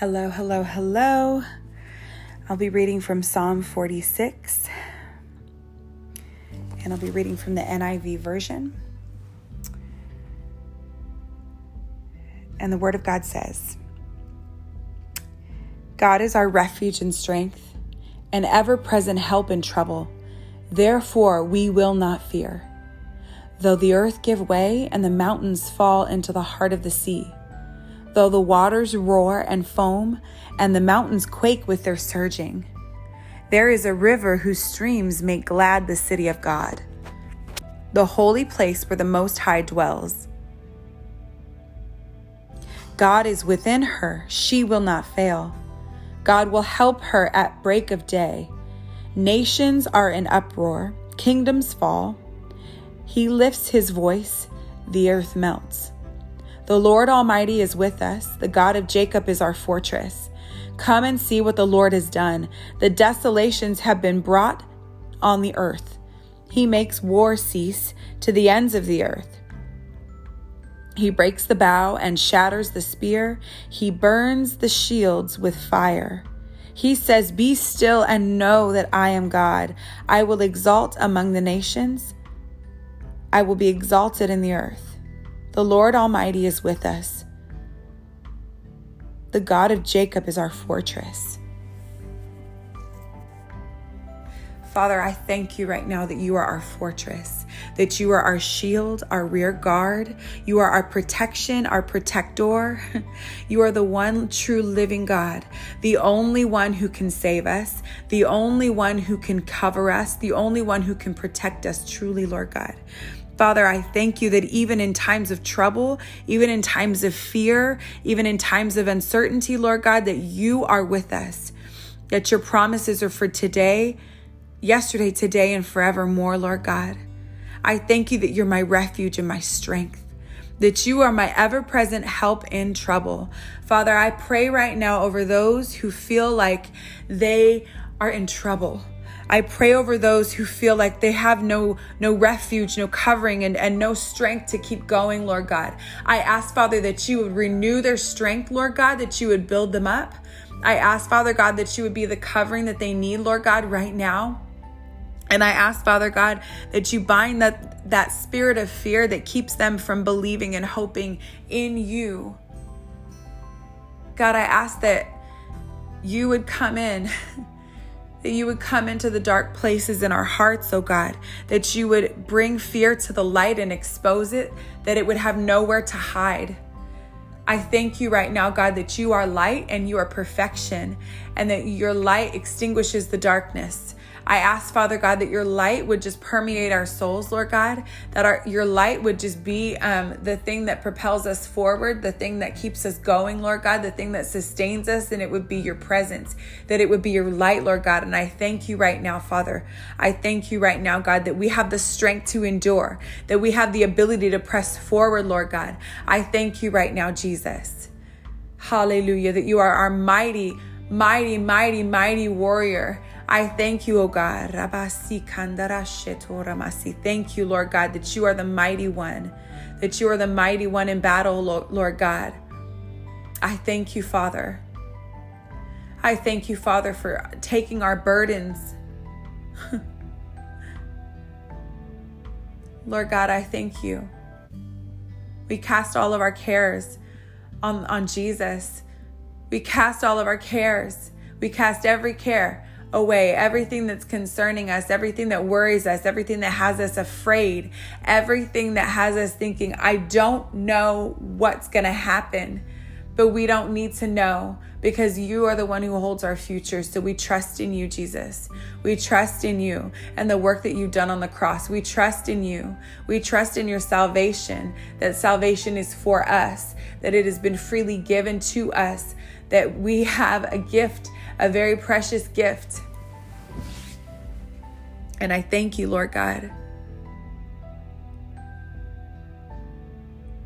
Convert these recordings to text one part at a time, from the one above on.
Hello, hello, hello. I'll be reading from Psalm 46, and I'll be reading from the NIV version. And the Word of God says God is our refuge and strength, an ever present help in trouble. Therefore, we will not fear. Though the earth give way and the mountains fall into the heart of the sea, though the waters roar and foam and the mountains quake with their surging. There is a river whose streams make glad the city of God, the holy place where the Most High dwells. God is within her, she will not fail. God will help her at break of day. Nations are in uproar, kingdoms fall. He lifts his voice, the earth melts. The Lord Almighty is with us. The God of Jacob is our fortress. Come and see what the Lord has done. The desolations have been brought on the earth. He makes war cease to the ends of the earth. He breaks the bow and shatters the spear. He burns the shields with fire. He says, Be still and know that I am God. I will exalt among the nations. I will be exalted in the earth. The Lord Almighty is with us. The God of Jacob is our fortress. Father, I thank you right now that you are our fortress, that you are our shield, our rear guard. You are our protection, our protector. You are the one true living God, the only one who can save us, the only one who can cover us, the only one who can protect us truly, Lord God. Father, I thank you that even in times of trouble, even in times of fear, even in times of uncertainty, Lord God, that you are with us, that your promises are for today, yesterday, today, and forevermore, Lord God. I thank you that you're my refuge and my strength, that you are my ever present help in trouble. Father, I pray right now over those who feel like they are in trouble I pray over those who feel like they have no no refuge, no covering and, and no strength to keep going, Lord God. I ask, Father, that you would renew their strength, Lord God, that you would build them up. I ask, Father God, that you would be the covering that they need, Lord God, right now. And I ask, Father God, that you bind that, that spirit of fear that keeps them from believing and hoping in you. God, I ask that you would come in that you would come into the dark places in our hearts, oh God, that you would bring fear to the light and expose it, that it would have nowhere to hide. I thank you right now, God, that you are light and you are perfection, and that your light extinguishes the darkness. I ask, Father God, that your light would just permeate our souls, Lord God, that our, your light would just be um, the thing that propels us forward, the thing that keeps us going, Lord God, the thing that sustains us, and it would be your presence, that it would be your light, Lord God. And I thank you right now, Father. I thank you right now, God, that we have the strength to endure, that we have the ability to press forward, Lord God. I thank you right now, Jesus. Hallelujah, that you are our mighty, mighty, mighty, mighty warrior I thank you, O God. Thank you, Lord God, that you are the mighty one, that you are the mighty one in battle, Lord God. I thank you, Father. I thank you, Father, for taking our burdens. Lord God, I thank you. We cast all of our cares on, on Jesus. We cast all of our cares. We cast every care away everything that's concerning us, everything that worries us, everything that has us afraid, everything that has us thinking, I don't know what's going to happen. But we don't need to know because you are the one who holds our future. So we trust in you, Jesus. We trust in you and the work that you've done on the cross. We trust in you. We trust in your salvation, that salvation is for us, that it has been freely given to us, that we have a gift a very precious gift. And I thank you, Lord God,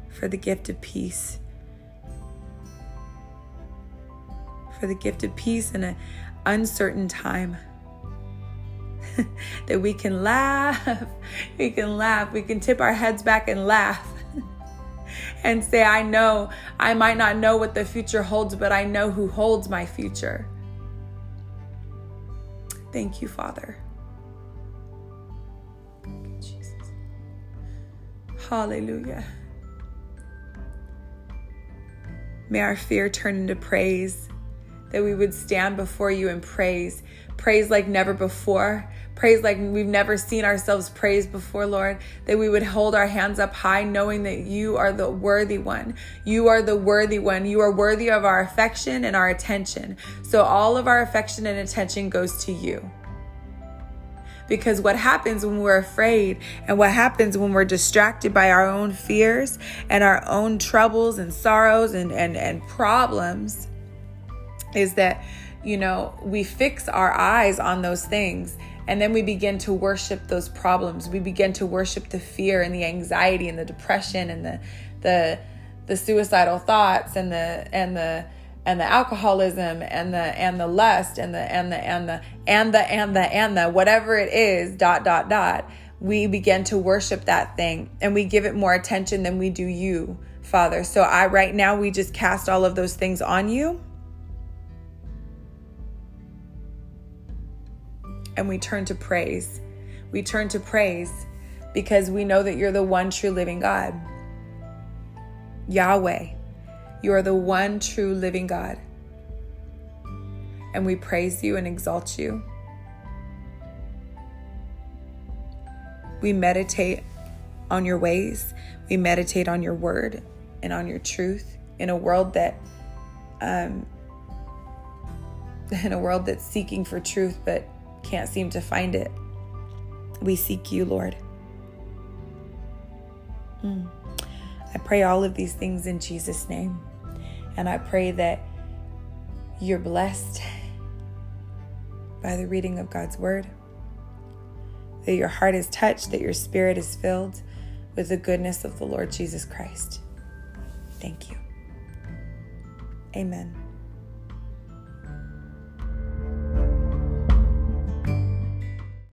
for the gift of peace. For the gift of peace in an uncertain time. that we can laugh, we can laugh, we can tip our heads back and laugh. and say, I know I might not know what the future holds, but I know who holds my future. Thank you, Father. Hallelujah. May our fear turn into praise, that we would stand before you and praise, praise like never before, praise like we've never seen ourselves praised before, Lord, that we would hold our hands up high, knowing that you are the worthy one. You are the worthy one. You are worthy of our affection and our attention. So all of our affection and attention goes to you. Because what happens when we're afraid and what happens when we're distracted by our own fears and our own troubles and sorrows and, and, and problems is that, you know, we fix our eyes on those things and then we begin to worship those problems. We begin to worship the fear and the anxiety and the depression and the the the suicidal thoughts and the and the and the alcoholism and the and the lust and the and the and the and the and the and the whatever it is dot dot dot we begin to worship that thing and we give it more attention than we do you father so i right now we just cast all of those things on you and we turn to praise we turn to praise because we know that you're the one true living god yahweh you are the one true living God. And we praise you and exalt you. We meditate on your ways. We meditate on your word and on your truth in a world that um, in a world that's seeking for truth but can't seem to find it. We seek you, Lord. Mm. I pray all of these things in Jesus' name. And I pray that you're blessed by the reading of God's word, that your heart is touched, that your spirit is filled with the goodness of the Lord Jesus Christ. Thank you. Amen.